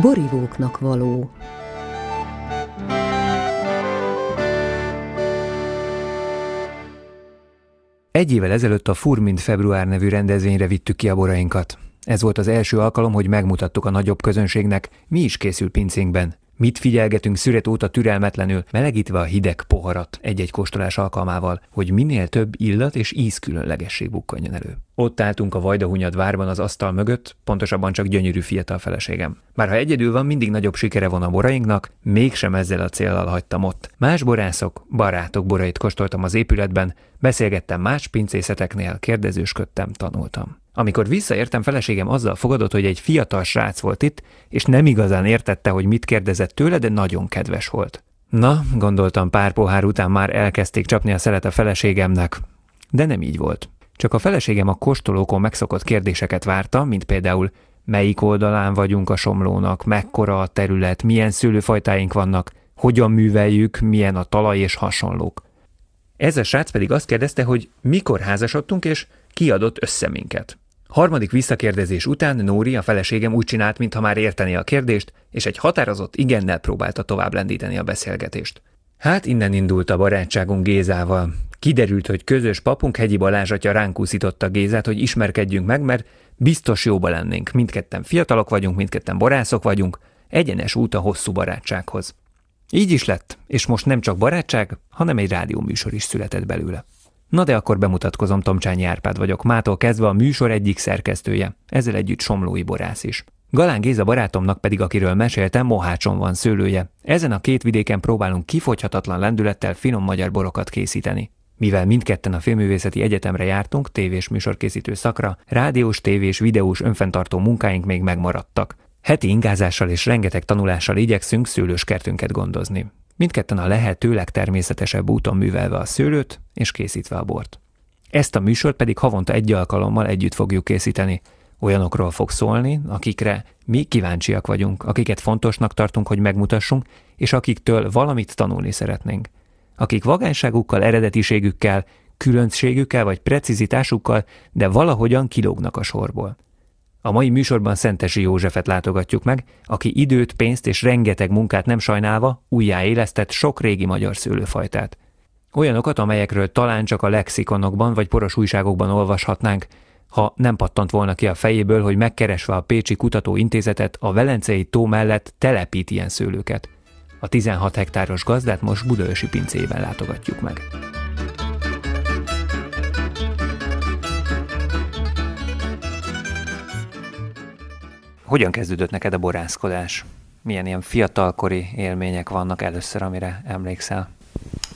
borivóknak való. Egy évvel ezelőtt a Furmint Február nevű rendezvényre vittük ki a borainkat. Ez volt az első alkalom, hogy megmutattuk a nagyobb közönségnek, mi is készül pincénkben. Mit figyelgetünk szüret óta türelmetlenül, melegítve a hideg poharat egy-egy kóstolás alkalmával, hogy minél több illat és ízkülönlegesség bukkanjon elő. Ott álltunk a Vajdahunyad várban az asztal mögött, pontosabban csak gyönyörű fiatal feleségem. Bár ha egyedül van, mindig nagyobb sikere van a borainknak, mégsem ezzel a célral hagytam ott. Más borászok, barátok borait kóstoltam az épületben, beszélgettem más pincészeteknél, kérdezősködtem, tanultam. Amikor visszaértem, feleségem azzal fogadott, hogy egy fiatal srác volt itt, és nem igazán értette, hogy mit kérdezett tőle, de nagyon kedves volt. Na, gondoltam, pár pohár után már elkezdték csapni a szelet a feleségemnek. De nem így volt. Csak a feleségem a kóstolókon megszokott kérdéseket várta, mint például melyik oldalán vagyunk a somlónak, mekkora a terület, milyen szőlőfajtáink vannak, hogyan műveljük, milyen a talaj és hasonlók. Ez a srác pedig azt kérdezte, hogy mikor házasodtunk, és kiadott össze minket. Harmadik visszakérdezés után Nóri, a feleségem úgy csinált, mintha már érteni a kérdést, és egy határozott igennel próbálta tovább lendíteni a beszélgetést. Hát innen indult a barátságunk Gézával. Kiderült, hogy közös papunk Hegyi Balázs atya ránk úszította Gézát, hogy ismerkedjünk meg, mert biztos jóba lennénk. Mindketten fiatalok vagyunk, mindketten borászok vagyunk, egyenes út a hosszú barátsághoz. Így is lett, és most nem csak barátság, hanem egy rádióműsor is született belőle. Na de akkor bemutatkozom, Tomcsányi Árpád vagyok, mától kezdve a műsor egyik szerkesztője, ezzel együtt somlói borász is. Galán Géza barátomnak pedig, akiről meséltem, Mohácson van szőlője. Ezen a két vidéken próbálunk kifogyhatatlan lendülettel finom magyar borokat készíteni. Mivel mindketten a Filmművészeti Egyetemre jártunk, tévés műsorkészítő szakra, rádiós, tévés, videós önfenntartó munkáink még megmaradtak. Heti ingázással és rengeteg tanulással igyekszünk szőlőskertünket gondozni. Mindketten a lehető legtermészetesebb úton művelve a szőlőt és készítve a bort. Ezt a műsort pedig havonta egy alkalommal együtt fogjuk készíteni. Olyanokról fog szólni, akikre mi kíváncsiak vagyunk, akiket fontosnak tartunk, hogy megmutassunk, és akiktől valamit tanulni szeretnénk. Akik vagányságukkal, eredetiségükkel, különbségükkel vagy precizitásukkal, de valahogyan kilógnak a sorból. A mai műsorban Szentesi Józsefet látogatjuk meg, aki időt, pénzt és rengeteg munkát nem sajnálva újjáélesztett sok régi magyar szőlőfajtát. Olyanokat, amelyekről talán csak a lexikonokban vagy poros újságokban olvashatnánk, ha nem pattant volna ki a fejéből, hogy megkeresve a Pécsi Kutatóintézetet a Velencei tó mellett telepít ilyen szőlőket. A 16 hektáros gazdát most Budaörsi pincében látogatjuk meg. Hogyan kezdődött neked a borászkodás? Milyen ilyen fiatalkori élmények vannak először, amire emlékszel?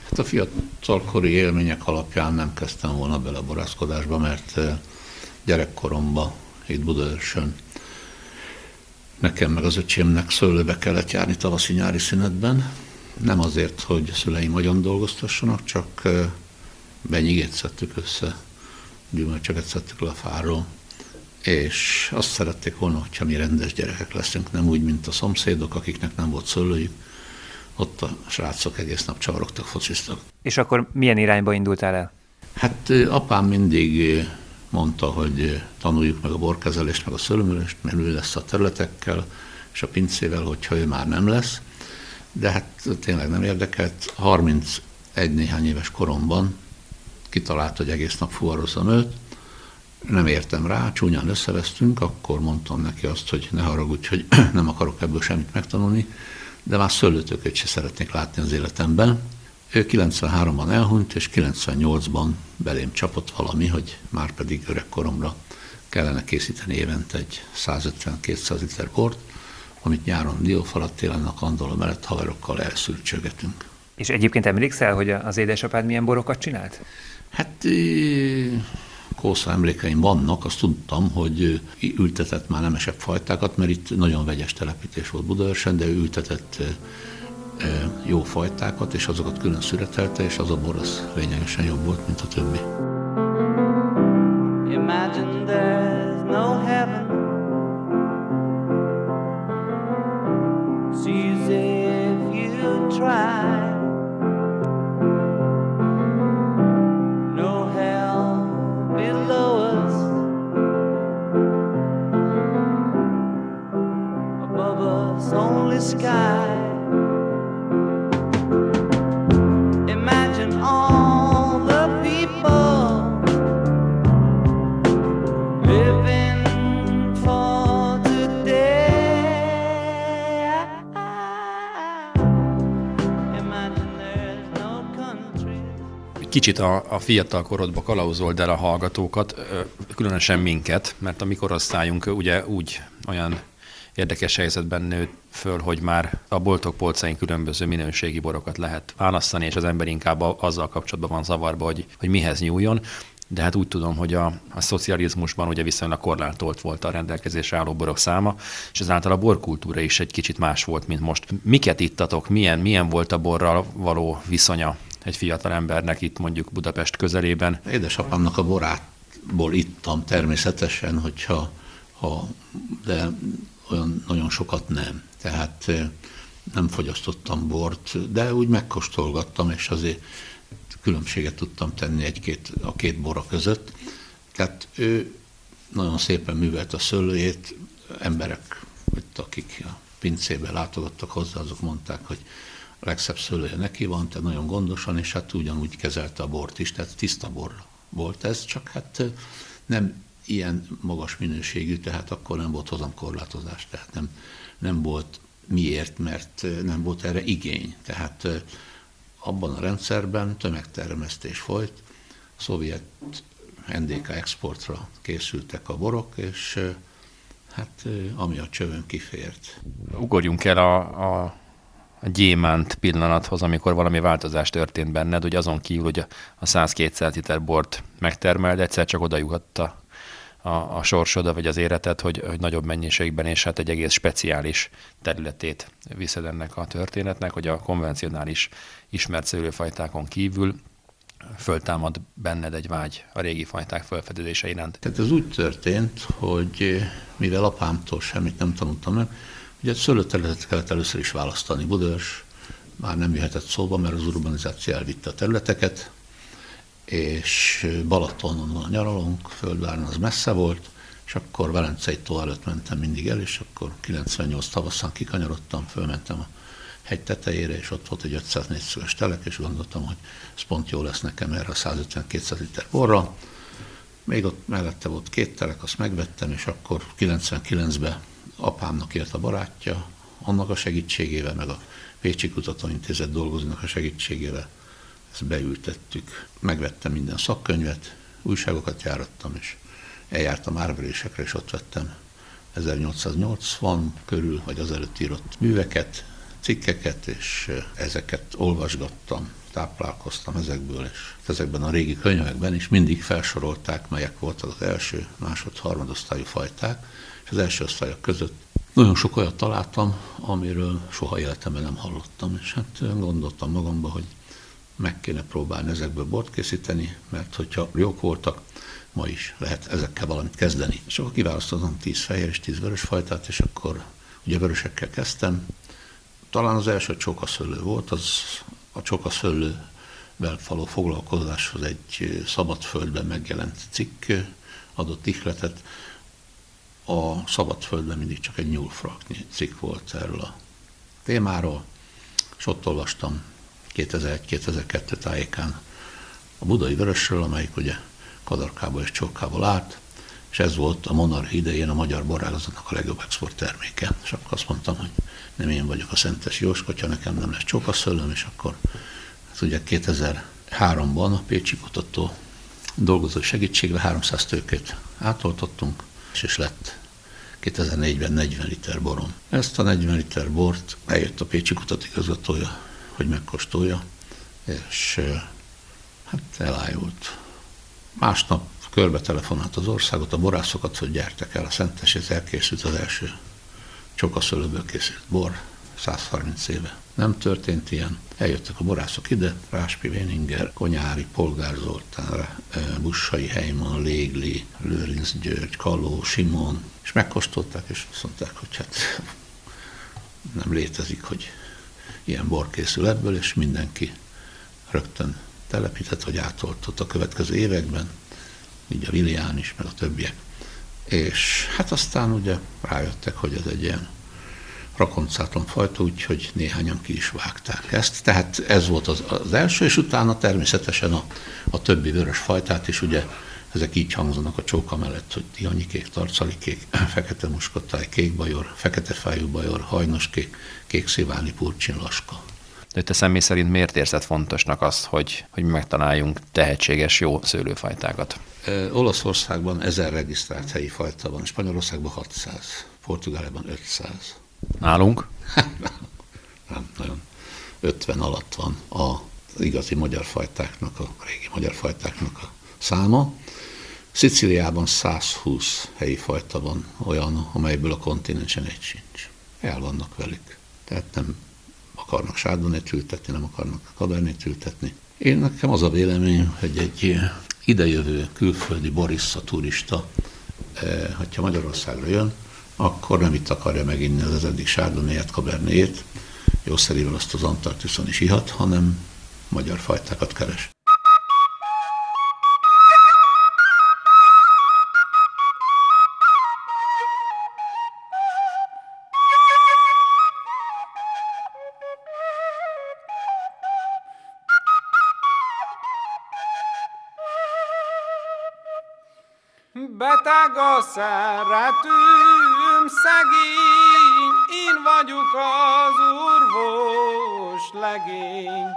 Hát a fiatalkori élmények alapján nem kezdtem volna bele a borászkodásba, mert eh, gyerekkoromban itt Budaörsön nekem meg az öcsémnek szőlőbe kellett járni tavaszi-nyári szünetben. Nem azért, hogy szüleim nagyon dolgoztassanak, csak eh, benyigét szedtük össze, gyümölcsöket szedtük le a fáról, és azt szerették volna, hogyha mi rendes gyerekek leszünk, nem úgy, mint a szomszédok, akiknek nem volt szőlőjük. Ott a srácok egész nap csavarogtak, fociztak. És akkor milyen irányba indultál el? Hát apám mindig mondta, hogy tanuljuk meg a borkezelést, meg a szőlőművelést, mert ő lesz a területekkel, és a pincével, hogyha ő már nem lesz. De hát tényleg nem érdekelt. 31 néhány éves koromban kitalált, hogy egész nap fuvarozzam őt, nem értem rá, csúnyán összevesztünk, akkor mondtam neki azt, hogy ne haragudj, hogy nem akarok ebből semmit megtanulni, de már szőlőtököt se szeretnék látni az életemben. Ő 93-ban elhunyt, és 98-ban belém csapott valami, hogy már pedig öregkoromra kellene készíteni évente egy 150-200 liter bort, amit nyáron diófalat, télen a kandola mellett haverokkal elszürcsögetünk. És egyébként emlékszel, hogy az édesapád milyen borokat csinált? Hát kósza emlékeim vannak, azt tudtam, hogy ültetett már nemesebb fajtákat, mert itt nagyon vegyes telepítés volt Budaörsen, de ő ültetett jó fajtákat, és azokat külön szüretelte, és az a bor az lényegesen jobb volt, mint a többi. Kicsit a, a fiatal korodba kalauzold el a hallgatókat, különösen minket, mert a mi korosztályunk ugye úgy olyan érdekes helyzetben nőtt föl, hogy már a boltok polcain különböző minőségi borokat lehet választani, és az ember inkább azzal kapcsolatban van zavarba, hogy, hogy mihez nyúljon. De hát úgy tudom, hogy a, a szocializmusban ugye viszonylag korlátolt volt a rendelkezésre álló borok száma, és ezáltal a borkultúra is egy kicsit más volt, mint most. Miket ittatok? Milyen, milyen volt a borral való viszonya egy fiatal embernek itt mondjuk Budapest közelében? Édesapámnak a borátból ittam természetesen, hogyha ha, de olyan nagyon sokat nem. Tehát nem fogyasztottam bort, de úgy megkóstolgattam, és azért különbséget tudtam tenni egy-két, a két bora között. Tehát ő nagyon szépen művelt a szőlőjét, emberek, akik a pincébe látogattak hozzá, azok mondták, hogy a legszebb szőlője neki van, tehát nagyon gondosan, és hát ugyanúgy kezelte a bort is, tehát tiszta bor volt ez, csak hát nem ilyen magas minőségű, tehát akkor nem volt hozamkorlátozás, tehát nem, nem volt miért, mert nem volt erre igény. Tehát abban a rendszerben tömegtermesztés folyt, a szovjet NDK exportra készültek a borok, és hát ami a csövön kifért. Ugorjunk el a, a, a gyémánt pillanathoz, amikor valami változás történt benned, hogy azon kívül, hogy a 100-200 liter bort megtermeld, egyszer csak oda a a, a sorsod, vagy az életed, hogy, hogy nagyobb mennyiségben és hát egy egész speciális területét viszed ennek a történetnek, hogy a konvencionális ismert szőlőfajtákon kívül föltámad benned egy vágy a régi fajták felfedezése iránt. Tehát ez úgy történt, hogy mivel apámtól semmit nem tanultam meg, ugye szőlőterületet kellett először is választani. Budös már nem jöhetett szóba, mert az urbanizáció elvitte a területeket, és Balatonon a nyaralónk, Földváron az messze volt, és akkor Velencei tó előtt mentem mindig el, és akkor 98 tavaszán kikanyarodtam, fölmentem a hegy tetejére, és ott volt egy 504 szöges telek, és gondoltam, hogy ez pont jó lesz nekem erre a 150-200 liter borra. Még ott mellette volt két telek, azt megvettem, és akkor 99-ben apámnak ért a barátja, annak a segítségével, meg a Pécsi Kutatóintézet dolgozónak a segítségével ezt beültettük. Megvettem minden szakkönyvet, újságokat járattam, és eljártam árverésekre, és ott vettem 1880 körül, vagy az előtt írott műveket, cikkeket, és ezeket olvasgattam, táplálkoztam ezekből, és ezekben a régi könyvekben is mindig felsorolták, melyek voltak az első, másod, harmadosztályú fajták, az első osztályok között nagyon sok olyat találtam, amiről soha életemben nem hallottam, és hát gondoltam magamba, hogy meg kéne próbálni ezekből bort készíteni, mert hogyha jók voltak, ma is lehet ezekkel valamit kezdeni. És akkor kiválasztottam 10 fehér és 10 vörös fajtát, és akkor ugye vörösekkel kezdtem. Talán az első csókaszöllő volt, az a csókaszöllővel való foglalkozáshoz egy szabadföldben megjelent cikk adott ihletet. A szabadföldben mindig csak egy nyúlfraknyi cikk volt erről a témáról, és ott olvastam 2001-2002 tájékán a budai vörösről, amelyik ugye kadarkából és csókából állt, és ez volt a monarch idején a magyar borágazatnak a legjobb export terméke. És akkor azt mondtam, hogy nem én vagyok a Szentes Jóskotya, nekem nem lesz csókaszőlőm, és akkor ez ugye 2003-ban a Pécsi kutató dolgozó segítségével 300 tőkét átoltottunk, és lett 2004-ben 40 liter borom. Ezt a 40 liter bort eljött a Pécsi kutatigazgatója hogy megkóstolja, és hát elájult. Másnap körbe telefonált az országot, a borászokat, hogy gyertek el, a Szentesét elkészült az első csokaszölőből készült bor, 130 éve. Nem történt ilyen. Eljöttek a borászok ide, Ráspi Véninger, Konyári, Polgár Zoltán, Bussai Heiman, Légli, Lőrinc György, Kaló, Simon, és megkóstolták, és azt mondták, hogy hát nem létezik, hogy ilyen bor készül ebből, és mindenki rögtön telepített, vagy átoltott a következő években, így a Vilián is, meg a többiek. És hát aztán ugye rájöttek, hogy ez egy ilyen rakoncátlan fajta, úgyhogy néhányan ki is vágták ezt. Tehát ez volt az, az első, és utána természetesen a, a többi vörös fajtát is ugye ezek így hangzanak a csóka mellett, hogy tihanyikék, tarcalikék, fekete muskotáj, kék bajor, fekete fájú bajor, hajnos kék, sziválni, purcsin, laska. De te személy szerint miért érzed fontosnak azt, hogy, hogy megtaláljunk tehetséges, jó szőlőfajtákat? Olaszországban 1000 regisztrált helyi fajta van, Spanyolországban 600, Portugáliában 500. Nálunk? Nem, nagyon. 50 alatt van a igazi magyar fajtáknak, a régi magyar fajtáknak a száma. Sziciliában 120 helyi fajta van olyan, amelyből a kontinensen egy sincs. El vannak velük. Tehát nem akarnak sárdonét ültetni, nem akarnak kabernét ültetni. Én nekem az a véleményem, hogy egy idejövő külföldi borissa turista, eh, hogyha Magyarországra jön, akkor nem itt akarja meginni az eddig sárdonéját, kabernéjét, jószerével azt az Antarktiszon is ihat, hanem magyar fajtákat keres. Beteg a szeretőm, szegény, én vagyok az orvos legény.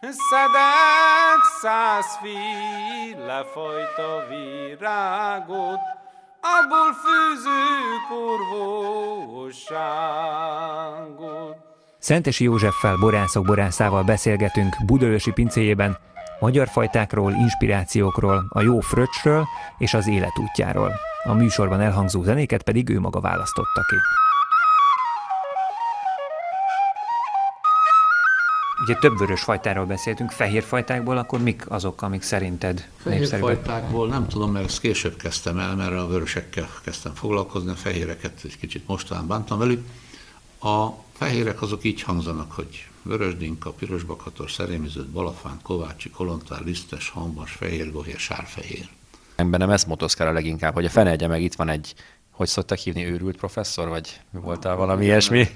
Szedek százféle fajta virágot, abból főzők orvosságot. Szentesi Józseffel, borászok borászával beszélgetünk Budölösi pincéjében, magyar fajtákról, inspirációkról, a jó fröccsről és az életútjáról. A műsorban elhangzó zenéket pedig ő maga választotta ki. Ugye több vörös fajtáról beszéltünk, fehér fajtákból, akkor mik azok, amik szerinted Fehér fajtákból nem tudom, mert ezt később kezdtem el, mert a vörösekkel kezdtem foglalkozni, a fehéreket egy kicsit mostán bántam velük. A fehérek azok így hangzanak, hogy vörösdinka, pirosbakator, szerémizőt, balafán, kovácsi, kolontár, lisztes, hambas, fehérgohér, sárfehér. Bennem ez motoszkál a leginkább, hogy a fenegye meg itt van egy, hogy szoktak hívni, őrült professzor, vagy voltál valami ilyesmi?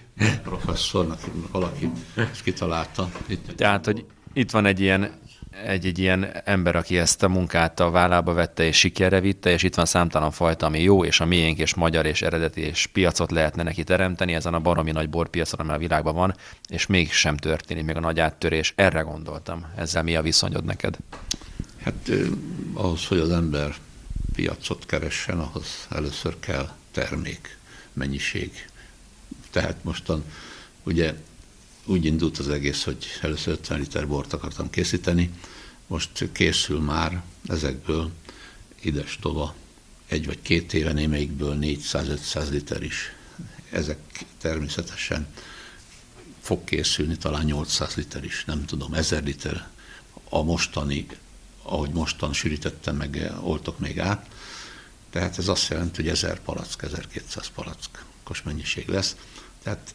Professzornak valaki ezt kitalálta. Itt. Tehát, hogy itt van egy ilyen egy, egy ilyen ember, aki ezt a munkát a vállába vette és sikerre vitte, és itt van számtalan fajta, ami jó, és a miénk, és magyar, és eredeti, és piacot lehetne neki teremteni ezen a baromi nagy borpiacon, ami a világban van, és mégsem történik még a nagy áttörés. Erre gondoltam. Ezzel mi a viszonyod neked? Hát ahhoz, hogy az ember piacot keressen, ahhoz először kell termék, mennyiség. Tehát mostan ugye úgy indult az egész, hogy először 50 liter bort akartam készíteni, most készül már ezekből ides tova egy vagy két éve némelyikből 400-500 liter is. Ezek természetesen fog készülni talán 800 liter is, nem tudom, 1000 liter a mostani, ahogy mostan sűrítettem meg, oltok még át. Tehát ez azt jelenti, hogy 1000 palack, 1200 palackos mennyiség lesz. Tehát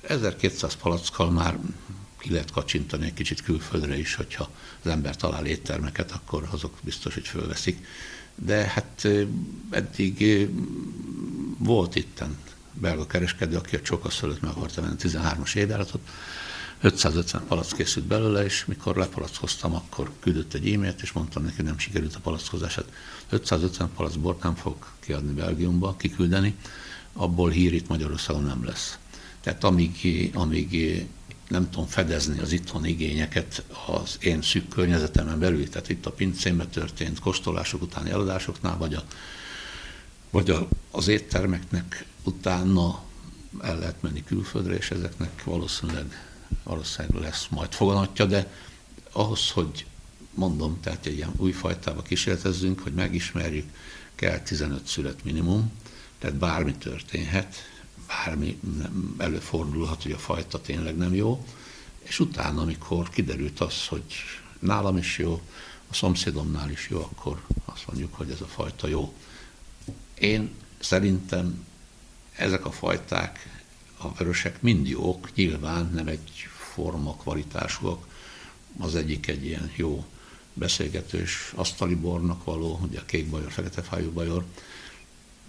1200 palackkal már ki lehet kacsintani egy kicsit külföldre is, hogyha az ember talál éttermeket, akkor azok biztos, hogy fölveszik. De hát eddig volt itten belga kereskedő, aki a csokaszölött meg akarta venni 13-as évjáratot, 550 palack készült belőle, és mikor lepalackoztam, akkor küldött egy e-mailt, és mondtam neki, nem sikerült a palackozását. 550 palack bort nem fog kiadni Belgiumba, kiküldeni, abból hír itt Magyarországon nem lesz. Tehát amíg, amíg nem tudom fedezni az itthon igényeket az én szűk környezetemen belül, tehát itt a pincémben történt kóstolások utáni eladásoknál, vagy, a, vagy a, az éttermeknek utána el lehet menni külföldre, és ezeknek valószínűleg, valószínűleg lesz majd foganatja, de ahhoz, hogy mondom, tehát egy ilyen új fajtába kísérletezzünk, hogy megismerjük, kell 15 szület minimum, tehát bármi történhet, bármi előfordulhat, hogy a fajta tényleg nem jó, és utána, amikor kiderült az, hogy nálam is jó, a szomszédomnál is jó, akkor azt mondjuk, hogy ez a fajta jó. Én szerintem ezek a fajták, a vörösek mind jók, nyilván nem egy forma kvalitásúak, az egyik egy ilyen jó beszélgetős asztali bornak való, ugye a kék bajor, fekete fájú bajor,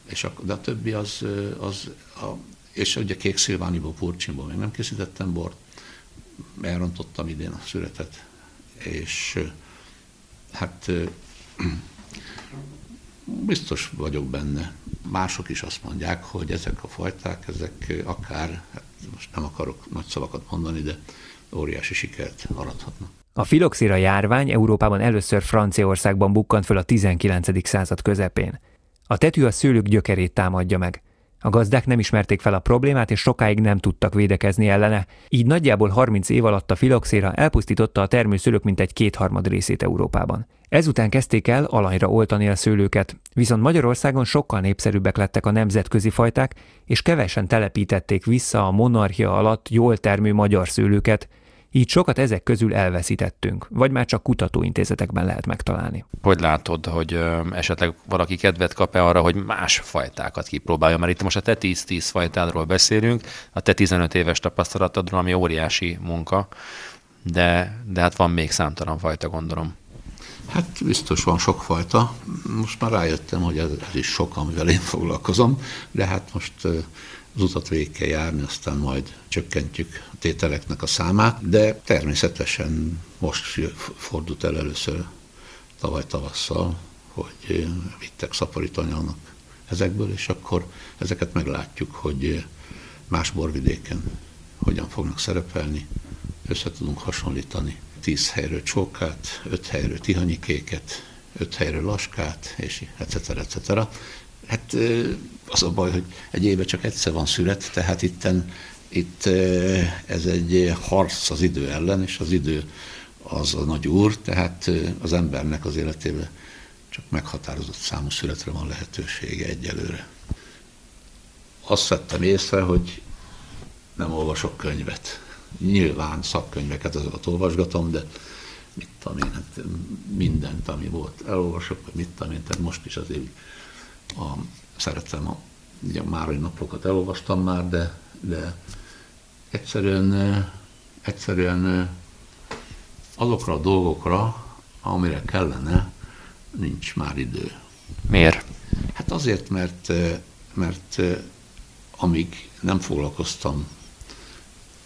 és a, de a többi az, az a, és ugye kék szilvániból, purcsimból még nem készítettem bort, elrontottam idén a születet, és hát biztos vagyok benne. Mások is azt mondják, hogy ezek a fajták, ezek akár, hát most nem akarok nagy szavakat mondani, de óriási sikert arathatnak. A filoxéra járvány Európában először Franciaországban bukkant föl a 19. század közepén. A tetű a szőlők gyökerét támadja meg. A gazdák nem ismerték fel a problémát, és sokáig nem tudtak védekezni ellene. Így nagyjából 30 év alatt a filoxéra elpusztította a termőszőlők mintegy kétharmad részét Európában. Ezután kezdték el alanyra oltani a szőlőket, viszont Magyarországon sokkal népszerűbbek lettek a nemzetközi fajták, és kevesen telepítették vissza a monarchia alatt jól termő magyar szőlőket, így sokat ezek közül elveszítettünk, vagy már csak kutatóintézetekben lehet megtalálni. Hogy látod, hogy esetleg valaki kedvet kap-e arra, hogy más fajtákat kipróbálja? Mert itt most a te 10-10 fajtádról beszélünk, a te 15 éves tapasztalatodról, ami óriási munka, de, de hát van még számtalan fajta, gondolom. Hát biztos van sok fajta. Most már rájöttem, hogy ez, ez is sok, amivel én foglalkozom, de hát most az utat végig járni, aztán majd csökkentjük a tételeknek a számát, de természetesen most fordult el először tavaly tavasszal, hogy vittek szaporítóanyagnak ezekből, és akkor ezeket meglátjuk, hogy más borvidéken hogyan fognak szerepelni, össze tudunk hasonlítani. Tíz helyről csókát, öt helyről tihanyikéket, öt helyről laskát, és etc. etc. Hát az a baj, hogy egy éve csak egyszer van szület, tehát itten, itt ez egy harc az idő ellen, és az idő az a nagy úr, tehát az embernek az életében csak meghatározott számú születre van lehetősége egyelőre. Azt vettem észre, hogy nem olvasok könyvet. Nyilván szakkönyveket azokat olvasgatom, de mit tudom én, hát mindent, ami volt, elolvasok, vagy mit tudom én, tehát most is azért a, szeretem a, ugye a Márai napokat elolvastam már, de, de egyszerűen, egyszerűen azokra a dolgokra, amire kellene, nincs már idő. Miért? Hát azért, mert, mert amíg nem foglalkoztam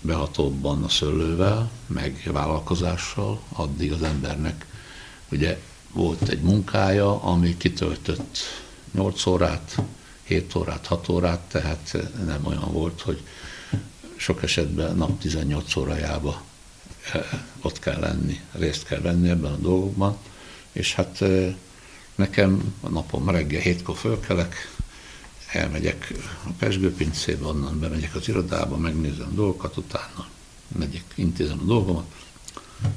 behatóbban a szőlővel, meg vállalkozással, addig az embernek ugye volt egy munkája, ami kitöltött 8 órát, 7 órát, 6 órát, tehát nem olyan volt, hogy sok esetben nap 18 órájába eh, ott kell lenni, részt kell venni ebben a dolgokban, és hát eh, nekem a napom reggel hétkor fölkelek, elmegyek a pesgőpincébe, onnan bemegyek az irodába, megnézem a dolgokat, utána megyek, intézem a dolgomat.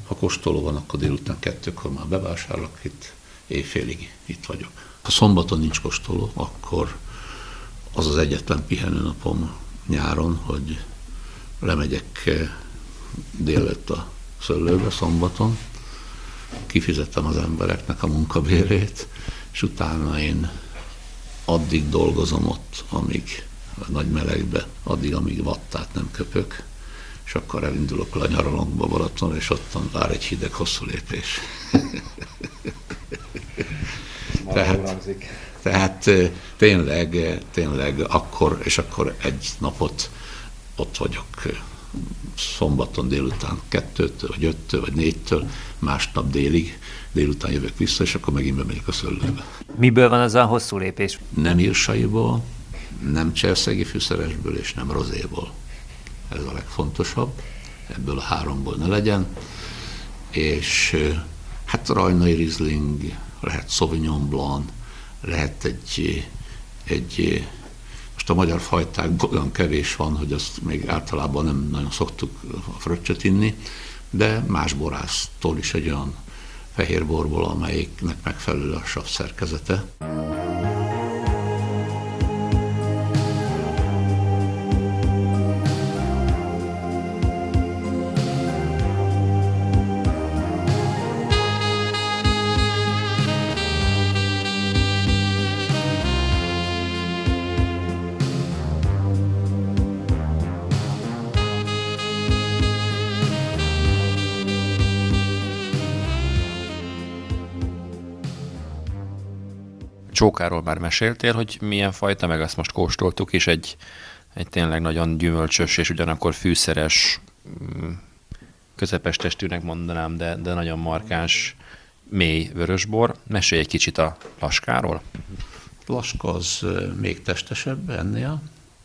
Ha kóstoló van, akkor délután kettőkor már bevásárolok, itt éjfélig itt vagyok. Ha szombaton nincs kóstoló, akkor az az egyetlen pihenőnapom nyáron, hogy lemegyek eh, délőtt a szőlőbe szombaton, kifizettem az embereknek a munkabérét, és utána én addig dolgozom ott, amíg a nagy melegbe, addig, amíg vattát nem köpök, és akkor elindulok a nyaralónkba Balaton, és ottan vár egy hideg, hosszú lépés. tehát, tehát tényleg, tényleg akkor, és akkor egy napot ott vagyok szombaton délután kettőtől, vagy öttől, vagy négytől, másnap délig, délután jövök vissza, és akkor megint bemegyek a szőlőbe. Miből van az a hosszú lépés? Nem írsaiból, nem cserszegi fűszeresből, és nem rozéból. Ez a legfontosabb. Ebből a háromból ne legyen. És hát rajnai rizling, lehet Sauvignon Blanc, lehet egy, egy most a magyar fajtákban olyan kevés van, hogy azt még általában nem nagyon szoktuk a fröccsöt inni, de más borásztól is egy olyan fehér borból, amelyiknek megfelelő a sav szerkezete. Csókáról már meséltél, hogy milyen fajta, meg azt most kóstoltuk, és egy, egy tényleg nagyon gyümölcsös és ugyanakkor fűszeres, mm, közepes testűnek mondanám, de, de nagyon markáns, mély vörösbor. Mesélj egy kicsit a laskáról. Laska az még testesebb ennél.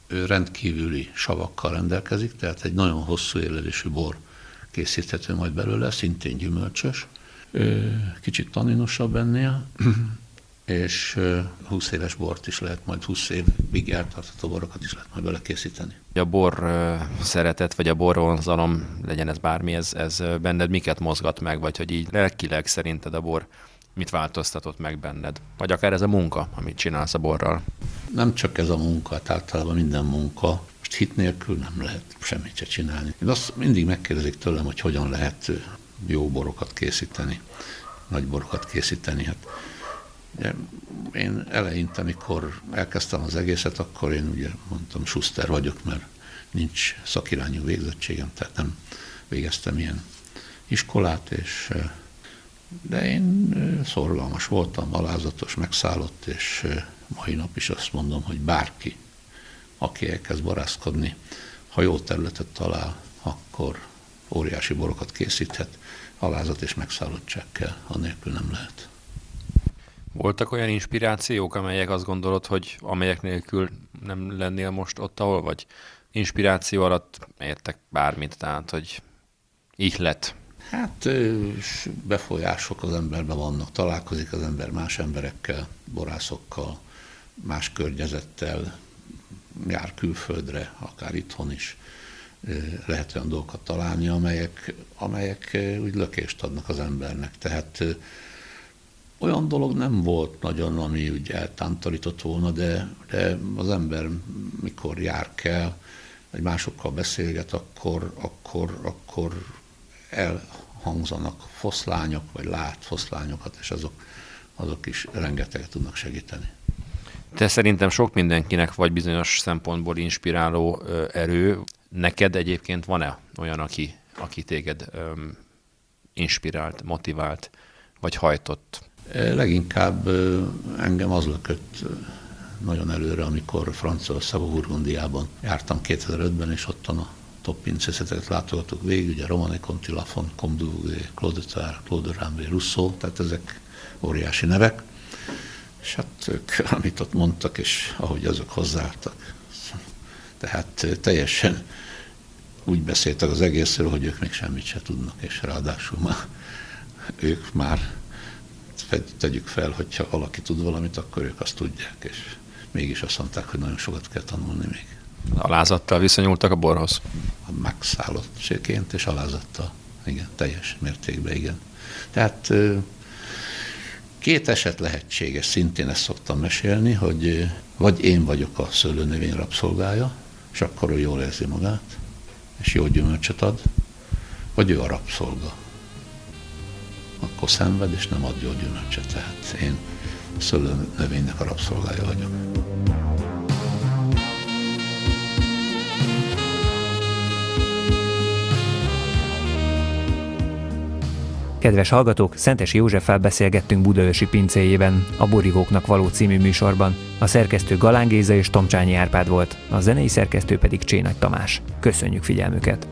Ő rendkívüli savakkal rendelkezik, tehát egy nagyon hosszú élelésű bor készíthető majd belőle, szintén gyümölcsös, kicsit taninosabb ennél, és 20 éves bort is lehet majd 20 évig eltartható borokat is lehet majd készíteni. A bor szeretet, vagy a borvonzalom, legyen ez bármi, ez, ez benned miket mozgat meg, vagy hogy így lelkileg szerinted a bor mit változtatott meg benned? Vagy akár ez a munka, amit csinálsz a borral? Nem csak ez a munka, hát általában minden munka. Most hit nélkül nem lehet semmit se csinálni. Én azt mindig megkérdezik tőlem, hogy hogyan lehet jó borokat készíteni, nagy borokat készíteni. Hát Ugye, én eleinte, amikor elkezdtem az egészet, akkor én ugye mondtam, Schuster vagyok, mert nincs szakirányú végzettségem, tehát nem végeztem ilyen iskolát, és de én szorgalmas voltam, alázatos, megszállott, és mai nap is azt mondom, hogy bárki, aki elkezd barászkodni, ha jó területet talál, akkor óriási borokat készíthet, alázat és megszállottság kell, anélkül nem lehet. Voltak olyan inspirációk, amelyek azt gondolod, hogy amelyek nélkül nem lennél most ott, ahol vagy? Inspiráció alatt értek bármit, tehát, hogy így lett. Hát befolyások az emberben vannak, találkozik az ember más emberekkel, borászokkal, más környezettel, jár külföldre, akár itthon is lehet olyan dolgokat találni, amelyek, amelyek úgy lökést adnak az embernek. Tehát olyan dolog nem volt nagyon, ami úgy eltántorított volna, de, de az ember mikor jár kell, vagy másokkal beszélget, akkor, akkor, akkor elhangzanak foszlányok, vagy lát foszlányokat, és azok, azok is rengeteget tudnak segíteni. Te szerintem sok mindenkinek vagy bizonyos szempontból inspiráló erő. Neked egyébként van-e olyan, aki, aki téged öm, inspirált, motivált, vagy hajtott Leginkább engem az lökött nagyon előre, amikor Franciaország Burgundiában jártam 2005-ben, és ottan a top pincészeteket látogatok végig, ugye Romane Conti, Lafon, Comte Claude Tár, Claude Rambé, Rousseau, tehát ezek óriási nevek, és hát ők, amit ott mondtak, és ahogy azok hozzáálltak. Tehát teljesen úgy beszéltek az egészről, hogy ők még semmit se tudnak, és ráadásul már ők már tegyük fel, hogyha valaki tud valamit, akkor ők azt tudják, és mégis azt mondták, hogy nagyon sokat kell tanulni még. Alázattal viszonyultak a borhoz? Megszállottségként és alázattal. Igen, teljes mértékben, igen. Tehát két eset lehetséges, szintén ezt szoktam mesélni, hogy vagy én vagyok a szőlőnövény rabszolgája, és akkor ő jól érzi magát, és jó gyümölcsöt ad, vagy ő a rabszolga akkor szenved, és nem ad jó gyümölcsöt. Tehát én szőlő növénynek a rabszolgája vagyok. Kedves hallgatók, Szentes Józseffel beszélgettünk Budaörsi pincéjében, a Borigóknak való című műsorban. A szerkesztő Galán Géza és Tomcsányi Árpád volt, a zenei szerkesztő pedig Csénagy Tamás. Köszönjük figyelmüket!